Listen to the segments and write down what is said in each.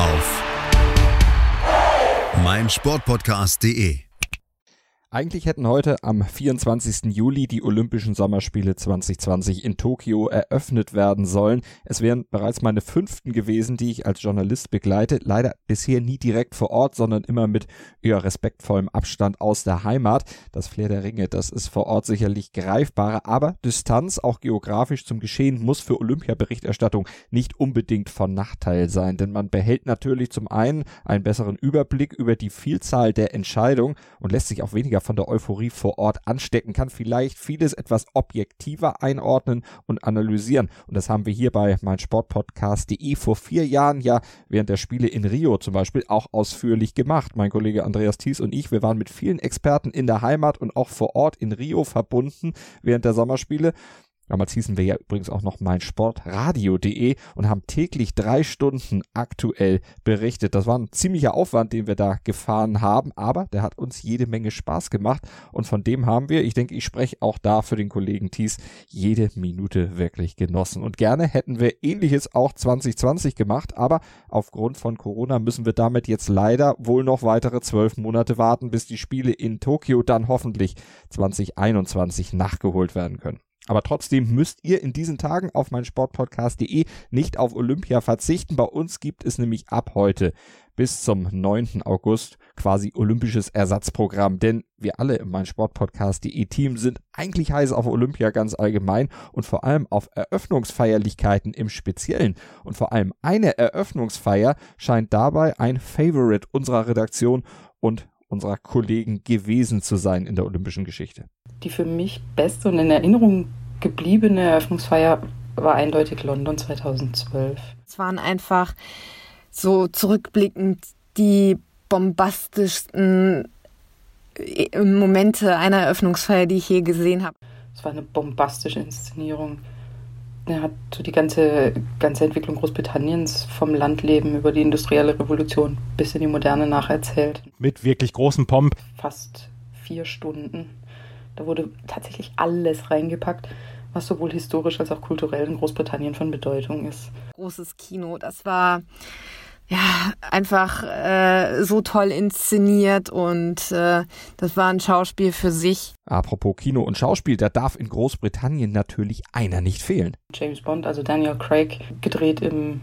auf meinsportpodcast.de. Eigentlich hätten heute am 24. Juli die Olympischen Sommerspiele 2020 in Tokio eröffnet werden sollen. Es wären bereits meine fünften gewesen, die ich als Journalist begleite. Leider bisher nie direkt vor Ort, sondern immer mit eher respektvollem Abstand aus der Heimat. Das Flair der Ringe, das ist vor Ort sicherlich greifbarer, aber Distanz, auch geografisch zum Geschehen, muss für Olympiaberichterstattung nicht unbedingt von Nachteil sein, denn man behält natürlich zum einen einen besseren Überblick über die Vielzahl der Entscheidungen und lässt sich auch weniger von der Euphorie vor Ort anstecken, kann vielleicht vieles etwas objektiver einordnen und analysieren. Und das haben wir hier bei meinsportpodcast.de vor vier Jahren ja während der Spiele in Rio zum Beispiel auch ausführlich gemacht. Mein Kollege Andreas Thies und ich, wir waren mit vielen Experten in der Heimat und auch vor Ort in Rio verbunden während der Sommerspiele. Damals hießen wir ja übrigens auch noch meinsportradio.de und haben täglich drei Stunden aktuell berichtet. Das war ein ziemlicher Aufwand, den wir da gefahren haben, aber der hat uns jede Menge Spaß gemacht und von dem haben wir, ich denke, ich spreche auch da für den Kollegen Thies, jede Minute wirklich genossen. Und gerne hätten wir ähnliches auch 2020 gemacht, aber aufgrund von Corona müssen wir damit jetzt leider wohl noch weitere zwölf Monate warten, bis die Spiele in Tokio dann hoffentlich 2021 nachgeholt werden können. Aber trotzdem müsst ihr in diesen Tagen auf mein Sportpodcast.de nicht auf Olympia verzichten. Bei uns gibt es nämlich ab heute bis zum 9. August quasi olympisches Ersatzprogramm, denn wir alle im mein Sportpodcast.de Team sind eigentlich heiß auf Olympia ganz allgemein und vor allem auf Eröffnungsfeierlichkeiten im Speziellen. Und vor allem eine Eröffnungsfeier scheint dabei ein Favorite unserer Redaktion und unserer Kollegen gewesen zu sein in der olympischen Geschichte. Die für mich beste und in Erinnerung gebliebene Eröffnungsfeier war eindeutig London 2012. Es waren einfach so zurückblickend die bombastischsten äh, Momente einer Eröffnungsfeier, die ich je gesehen habe. Es war eine bombastische Inszenierung. Er hat so die ganze, ganze Entwicklung Großbritanniens vom Landleben über die industrielle Revolution bis in die Moderne nacherzählt. Mit wirklich großem Pomp. Fast vier Stunden. Da wurde tatsächlich alles reingepackt, was sowohl historisch als auch kulturell in Großbritannien von Bedeutung ist. Großes Kino, das war ja, einfach äh, so toll inszeniert und äh, das war ein Schauspiel für sich. Apropos Kino und Schauspiel, da darf in Großbritannien natürlich einer nicht fehlen. James Bond, also Daniel Craig, gedreht im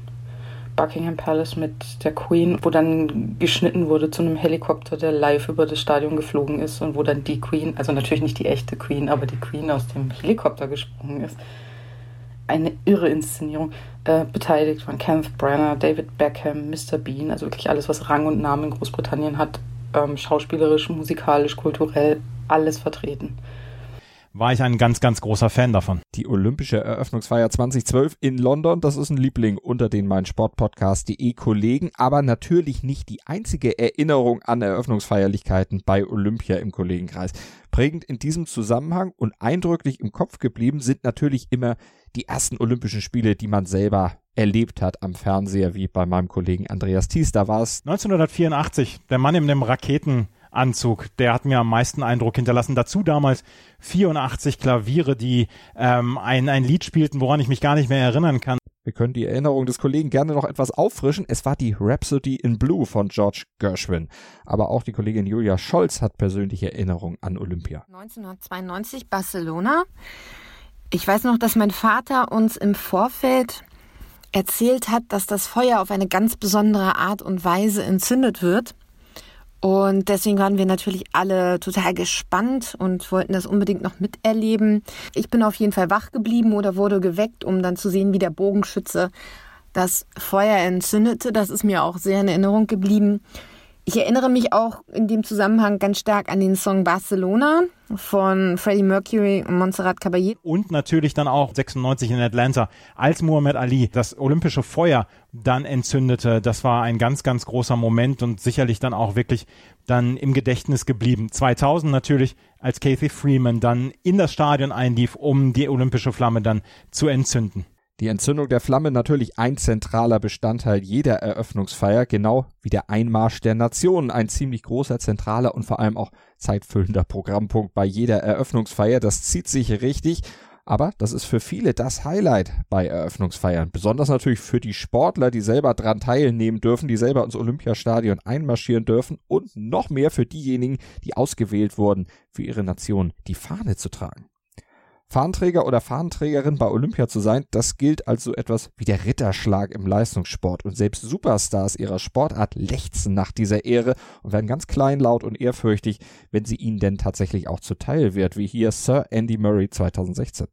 Buckingham Palace mit der Queen, wo dann geschnitten wurde zu einem Helikopter, der live über das Stadion geflogen ist und wo dann die Queen, also natürlich nicht die echte Queen, aber die Queen aus dem Helikopter gesprungen ist eine irre Inszenierung. Äh, beteiligt waren Kenneth Branagh, David Beckham, Mr. Bean, also wirklich alles, was Rang und Namen in Großbritannien hat. Ähm, schauspielerisch, musikalisch, kulturell, alles vertreten war ich ein ganz, ganz großer Fan davon. Die Olympische Eröffnungsfeier 2012 in London, das ist ein Liebling unter den mein Sportpodcast.de Kollegen, aber natürlich nicht die einzige Erinnerung an Eröffnungsfeierlichkeiten bei Olympia im Kollegenkreis. Prägend in diesem Zusammenhang und eindrücklich im Kopf geblieben sind natürlich immer die ersten Olympischen Spiele, die man selber erlebt hat am Fernseher, wie bei meinem Kollegen Andreas Thies. Da war es 1984, der Mann in dem Raketenanzug, der hat mir am meisten Eindruck hinterlassen. Dazu damals 84 Klaviere, die ähm, ein, ein Lied spielten, woran ich mich gar nicht mehr erinnern kann. Wir können die Erinnerung des Kollegen gerne noch etwas auffrischen. Es war die Rhapsody in Blue von George Gershwin. Aber auch die Kollegin Julia Scholz hat persönliche Erinnerungen an Olympia. 1992 Barcelona. Ich weiß noch, dass mein Vater uns im Vorfeld erzählt hat, dass das Feuer auf eine ganz besondere Art und Weise entzündet wird. Und deswegen waren wir natürlich alle total gespannt und wollten das unbedingt noch miterleben. Ich bin auf jeden Fall wach geblieben oder wurde geweckt, um dann zu sehen, wie der Bogenschütze das Feuer entzündete. Das ist mir auch sehr in Erinnerung geblieben. Ich erinnere mich auch in dem Zusammenhang ganz stark an den Song Barcelona von Freddie Mercury und Montserrat Caballé. Und natürlich dann auch 96 in Atlanta, als Muhammad Ali das olympische Feuer dann entzündete. Das war ein ganz, ganz großer Moment und sicherlich dann auch wirklich dann im Gedächtnis geblieben. 2000 natürlich, als Kathy Freeman dann in das Stadion einlief, um die olympische Flamme dann zu entzünden. Die Entzündung der Flamme natürlich ein zentraler Bestandteil jeder Eröffnungsfeier, genau wie der Einmarsch der Nationen, ein ziemlich großer, zentraler und vor allem auch zeitfüllender Programmpunkt bei jeder Eröffnungsfeier. Das zieht sich richtig, aber das ist für viele das Highlight bei Eröffnungsfeiern. Besonders natürlich für die Sportler, die selber dran teilnehmen dürfen, die selber ins Olympiastadion einmarschieren dürfen und noch mehr für diejenigen, die ausgewählt wurden, für ihre Nation die Fahne zu tragen. Fahnenträger oder Fahnenträgerin bei Olympia zu sein, das gilt als so etwas wie der Ritterschlag im Leistungssport. Und selbst Superstars ihrer Sportart lechzen nach dieser Ehre und werden ganz kleinlaut und ehrfürchtig, wenn sie ihnen denn tatsächlich auch zuteil wird, wie hier Sir Andy Murray 2016.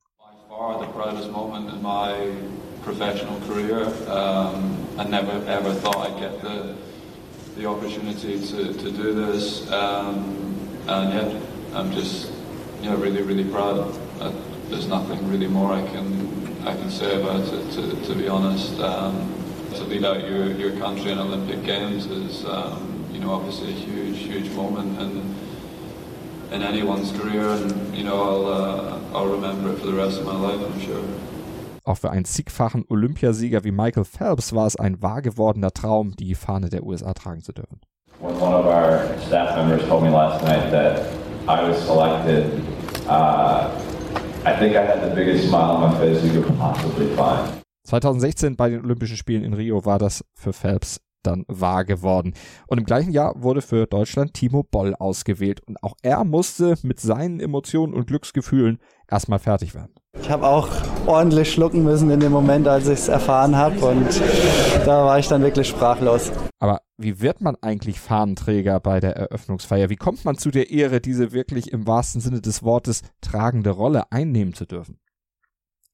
professional career. Um, I never ever thought I'd get the the opportunity to, to do this, um, and yeah, I'm just yeah really really proud. There's nothing really more I can I can say about it. To, to be honest, um, to lead out your, your country in Olympic Games is um, you know obviously a huge huge moment in in anyone's career, and you know I'll uh, I'll remember it for the rest of my life, I'm sure. Auch für einen zigfachen Olympiasieger wie Michael Phelps war es ein wahr gewordener Traum, die Fahne der USA tragen zu dürfen. When one of our staff members told me last night that I was selected, uh, 2016 bei den Olympischen Spielen in Rio war das für Phelps dann wahr geworden. Und im gleichen Jahr wurde für Deutschland Timo Boll ausgewählt. Und auch er musste mit seinen Emotionen und Glücksgefühlen erstmal fertig werden. Ich habe auch ordentlich schlucken müssen in dem Moment, als ich es erfahren habe. Und da war ich dann wirklich sprachlos. Aber wie wird man eigentlich Fahnenträger bei der Eröffnungsfeier? Wie kommt man zu der Ehre, diese wirklich im wahrsten Sinne des Wortes tragende Rolle einnehmen zu dürfen?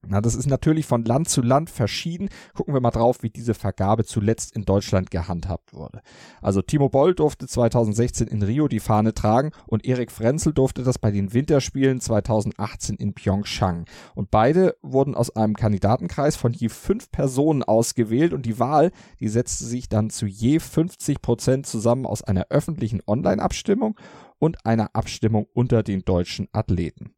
Na, das ist natürlich von Land zu Land verschieden. Gucken wir mal drauf, wie diese Vergabe zuletzt in Deutschland gehandhabt wurde. Also Timo Boll durfte 2016 in Rio die Fahne tragen und Erik Frenzel durfte das bei den Winterspielen 2018 in Pyeongchang. Und beide wurden aus einem Kandidatenkreis von je fünf Personen ausgewählt und die Wahl, die setzte sich dann zu je 50 Prozent zusammen aus einer öffentlichen Online-Abstimmung und einer Abstimmung unter den deutschen Athleten.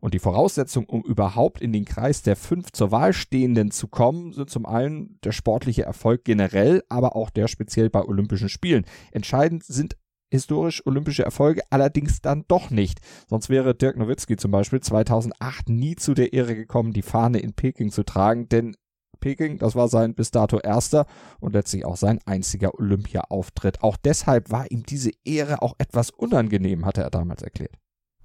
Und die Voraussetzung, um überhaupt in den Kreis der fünf zur Wahl Stehenden zu kommen, sind zum einen der sportliche Erfolg generell, aber auch der speziell bei Olympischen Spielen. Entscheidend sind historisch olympische Erfolge, allerdings dann doch nicht. Sonst wäre Dirk Nowitzki zum Beispiel 2008 nie zu der Ehre gekommen, die Fahne in Peking zu tragen, denn Peking, das war sein bis dato erster und letztlich auch sein einziger Olympia-Auftritt. Auch deshalb war ihm diese Ehre auch etwas unangenehm, hatte er damals erklärt.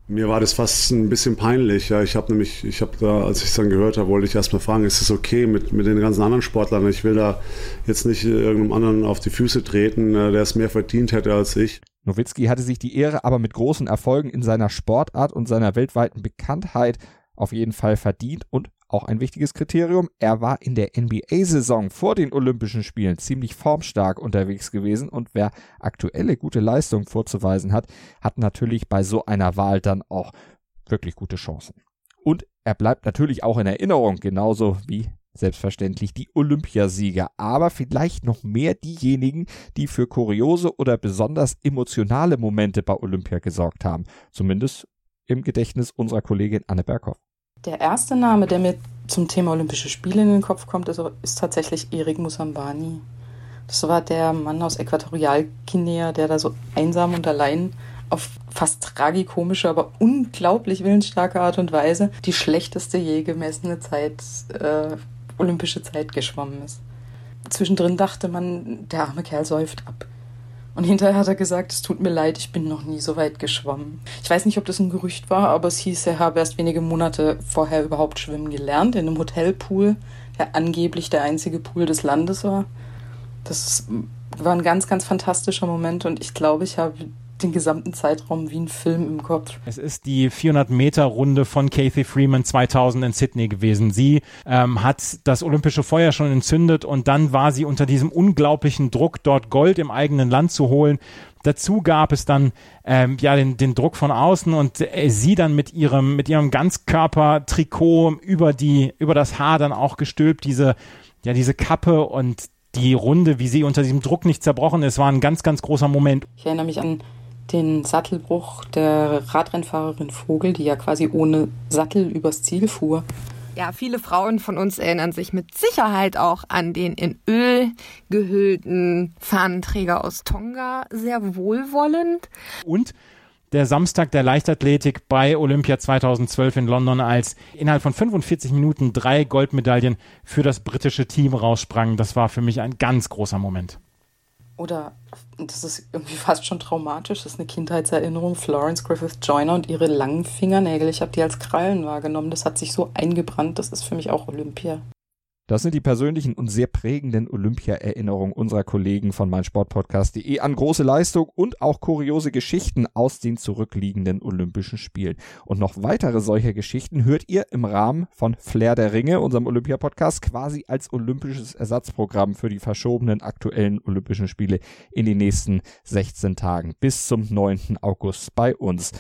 Mir war das fast ein bisschen peinlich. Ja, ich habe nämlich, ich habe da, als ich es dann gehört habe, wollte ich erstmal fragen, ist es okay mit, mit den ganzen anderen Sportlern? Ich will da jetzt nicht irgendeinem anderen auf die Füße treten, äh, der es mehr verdient hätte als ich. Nowitzki hatte sich die Ehre aber mit großen Erfolgen in seiner Sportart und seiner weltweiten Bekanntheit auf jeden Fall verdient und auch ein wichtiges Kriterium, er war in der NBA-Saison vor den Olympischen Spielen ziemlich formstark unterwegs gewesen und wer aktuelle gute Leistungen vorzuweisen hat, hat natürlich bei so einer Wahl dann auch wirklich gute Chancen. Und er bleibt natürlich auch in Erinnerung, genauso wie selbstverständlich die Olympiasieger, aber vielleicht noch mehr diejenigen, die für kuriose oder besonders emotionale Momente bei Olympia gesorgt haben. Zumindest im Gedächtnis unserer Kollegin Anne Berghoff. Der erste Name, der mir zum Thema Olympische Spiele in den Kopf kommt, ist, ist tatsächlich Erik Musambani. Das war der Mann aus Äquatorialguinea, der da so einsam und allein auf fast tragikomische, aber unglaublich willensstarke Art und Weise die schlechteste je gemessene Zeit, äh, olympische Zeit geschwommen ist. Zwischendrin dachte man, der arme Kerl säuft ab. Und hinterher hat er gesagt, es tut mir leid, ich bin noch nie so weit geschwommen. Ich weiß nicht, ob das ein Gerücht war, aber es hieß, er habe erst wenige Monate vorher überhaupt schwimmen gelernt, in einem Hotelpool, der angeblich der einzige Pool des Landes war. Das war ein ganz, ganz fantastischer Moment und ich glaube, ich habe den gesamten Zeitraum wie ein Film im Kopf. Es ist die 400 Meter Runde von Kathy Freeman 2000 in Sydney gewesen. Sie ähm, hat das olympische Feuer schon entzündet und dann war sie unter diesem unglaublichen Druck, dort Gold im eigenen Land zu holen Dazu gab es dann ähm, ja den, den Druck von außen und äh, sie dann mit ihrem mit ihrem Ganzkörper-Trikot über die über das Haar dann auch gestülpt diese ja diese Kappe und die Runde, wie sie unter diesem Druck nicht zerbrochen ist, war ein ganz ganz großer Moment. Ich erinnere mich an den Sattelbruch der Radrennfahrerin Vogel, die ja quasi ohne Sattel übers Ziel fuhr. Ja, viele Frauen von uns erinnern sich mit Sicherheit auch an den in Öl gehüllten Fahnenträger aus Tonga sehr wohlwollend. Und der Samstag der Leichtathletik bei Olympia 2012 in London, als innerhalb von 45 Minuten drei Goldmedaillen für das britische Team raussprangen. Das war für mich ein ganz großer Moment. Oder das ist irgendwie fast schon traumatisch. Das ist eine Kindheitserinnerung. Florence Griffith Joyner und ihre langen Fingernägel. Ich habe die als Krallen wahrgenommen. Das hat sich so eingebrannt. Das ist für mich auch Olympia. Das sind die persönlichen und sehr prägenden Olympia-Erinnerungen unserer Kollegen von meinsportpodcast.de an große Leistung und auch kuriose Geschichten aus den zurückliegenden Olympischen Spielen. Und noch weitere solcher Geschichten hört ihr im Rahmen von Flair der Ringe, unserem Olympia-Podcast, quasi als olympisches Ersatzprogramm für die verschobenen aktuellen Olympischen Spiele in den nächsten 16 Tagen bis zum 9. August bei uns.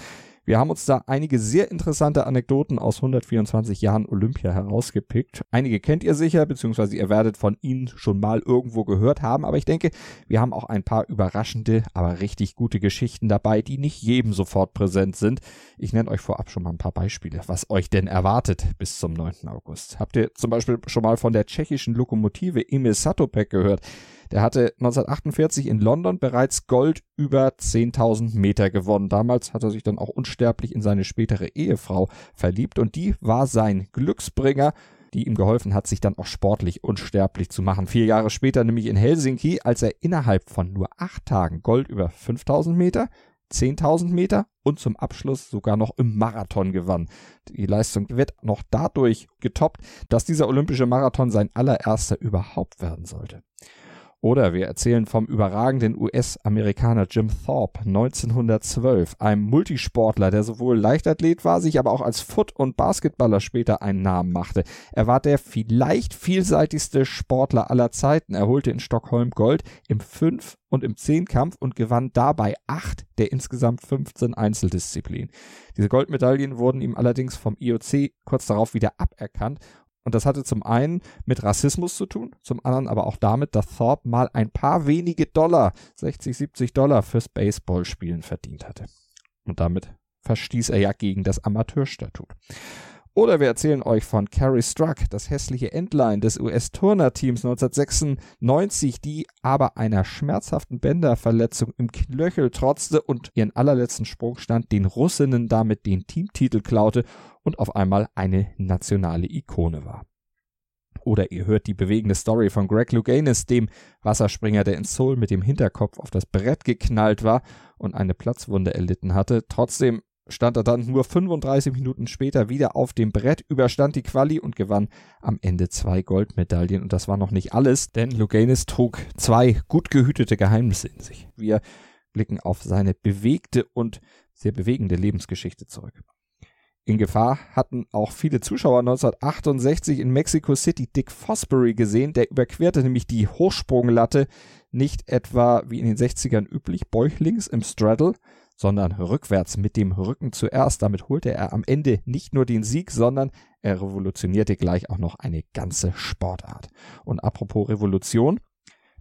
Wir haben uns da einige sehr interessante Anekdoten aus 124 Jahren Olympia herausgepickt. Einige kennt ihr sicher, beziehungsweise ihr werdet von ihnen schon mal irgendwo gehört haben, aber ich denke, wir haben auch ein paar überraschende, aber richtig gute Geschichten dabei, die nicht jedem sofort präsent sind. Ich nenne euch vorab schon mal ein paar Beispiele, was euch denn erwartet bis zum 9. August. Habt ihr zum Beispiel schon mal von der tschechischen Lokomotive Emil Satopek gehört? Der hatte 1948 in London bereits Gold über 10.000 Meter gewonnen. Damals hat er sich dann auch unsterblich in seine spätere Ehefrau verliebt und die war sein Glücksbringer die ihm geholfen hat, sich dann auch sportlich unsterblich zu machen. Vier Jahre später, nämlich in Helsinki, als er innerhalb von nur acht Tagen Gold über 5000 Meter, 10.000 Meter und zum Abschluss sogar noch im Marathon gewann. Die Leistung wird noch dadurch getoppt, dass dieser olympische Marathon sein allererster überhaupt werden sollte. Oder wir erzählen vom überragenden US-Amerikaner Jim Thorpe 1912, einem Multisportler, der sowohl Leichtathlet war, sich aber auch als Foot- und Basketballer später einen Namen machte. Er war der vielleicht vielseitigste Sportler aller Zeiten. Er holte in Stockholm Gold im Fünf- und im Zehnkampf und gewann dabei acht der insgesamt 15 Einzeldisziplinen. Diese Goldmedaillen wurden ihm allerdings vom IOC kurz darauf wieder aberkannt und das hatte zum einen mit Rassismus zu tun, zum anderen aber auch damit, dass Thorpe mal ein paar wenige Dollar, 60, 70 Dollar fürs Baseballspielen verdient hatte. Und damit verstieß er ja gegen das Amateurstatut. Oder wir erzählen euch von Carrie Struck, das hässliche Endline des US-Turner-Teams 1996, die aber einer schmerzhaften Bänderverletzung im Knöchel trotzte und ihren allerletzten Sprungstand den Russinnen damit den Teamtitel klaute und auf einmal eine nationale Ikone war. Oder ihr hört die bewegende Story von Greg Louganis, dem Wasserspringer, der in Seoul mit dem Hinterkopf auf das Brett geknallt war und eine Platzwunde erlitten hatte. Trotzdem stand er dann nur 35 Minuten später wieder auf dem Brett, überstand die Quali und gewann am Ende zwei Goldmedaillen. Und das war noch nicht alles, denn Louganis trug zwei gut gehütete Geheimnisse in sich. Wir blicken auf seine bewegte und sehr bewegende Lebensgeschichte zurück. In Gefahr hatten auch viele Zuschauer 1968 in Mexico City Dick Fosbury gesehen. Der überquerte nämlich die Hochsprunglatte nicht etwa wie in den 60ern üblich bäuchlings im Straddle, sondern rückwärts mit dem Rücken zuerst. Damit holte er am Ende nicht nur den Sieg, sondern er revolutionierte gleich auch noch eine ganze Sportart. Und apropos Revolution,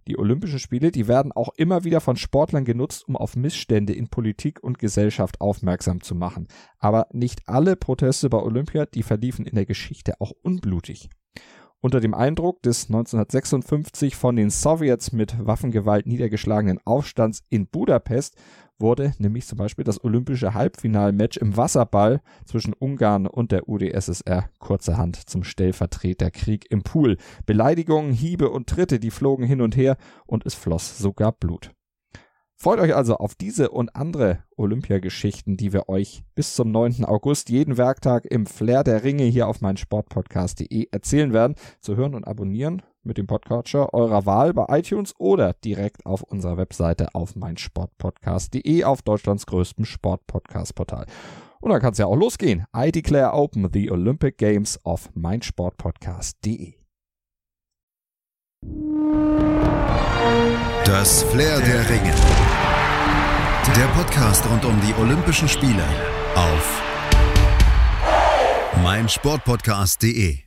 die Olympischen Spiele, die werden auch immer wieder von Sportlern genutzt, um auf Missstände in Politik und Gesellschaft aufmerksam zu machen. Aber nicht alle Proteste bei Olympia, die verliefen in der Geschichte auch unblutig. Unter dem Eindruck des 1956 von den Sowjets mit Waffengewalt niedergeschlagenen Aufstands in Budapest wurde nämlich zum Beispiel das olympische Halbfinalmatch im Wasserball zwischen Ungarn und der UdSSR kurzerhand zum Stellvertreterkrieg im Pool. Beleidigungen, Hiebe und Tritte, die flogen hin und her und es floss sogar Blut. Freut euch also auf diese und andere Olympiageschichten, die wir euch bis zum 9. August jeden Werktag im Flair der Ringe hier auf meinsportpodcast.de erzählen werden. Zu hören und abonnieren mit dem Podcatcher eurer Wahl bei iTunes oder direkt auf unserer Webseite auf meinsportpodcast.de auf Deutschlands größtem Sportpodcast-Portal. Und dann kann es ja auch losgehen. I declare open the Olympic Games auf meinsportpodcast.de. Das Flair der Ringe. Der Podcast rund um die Olympischen Spiele auf meinsportpodcast.de.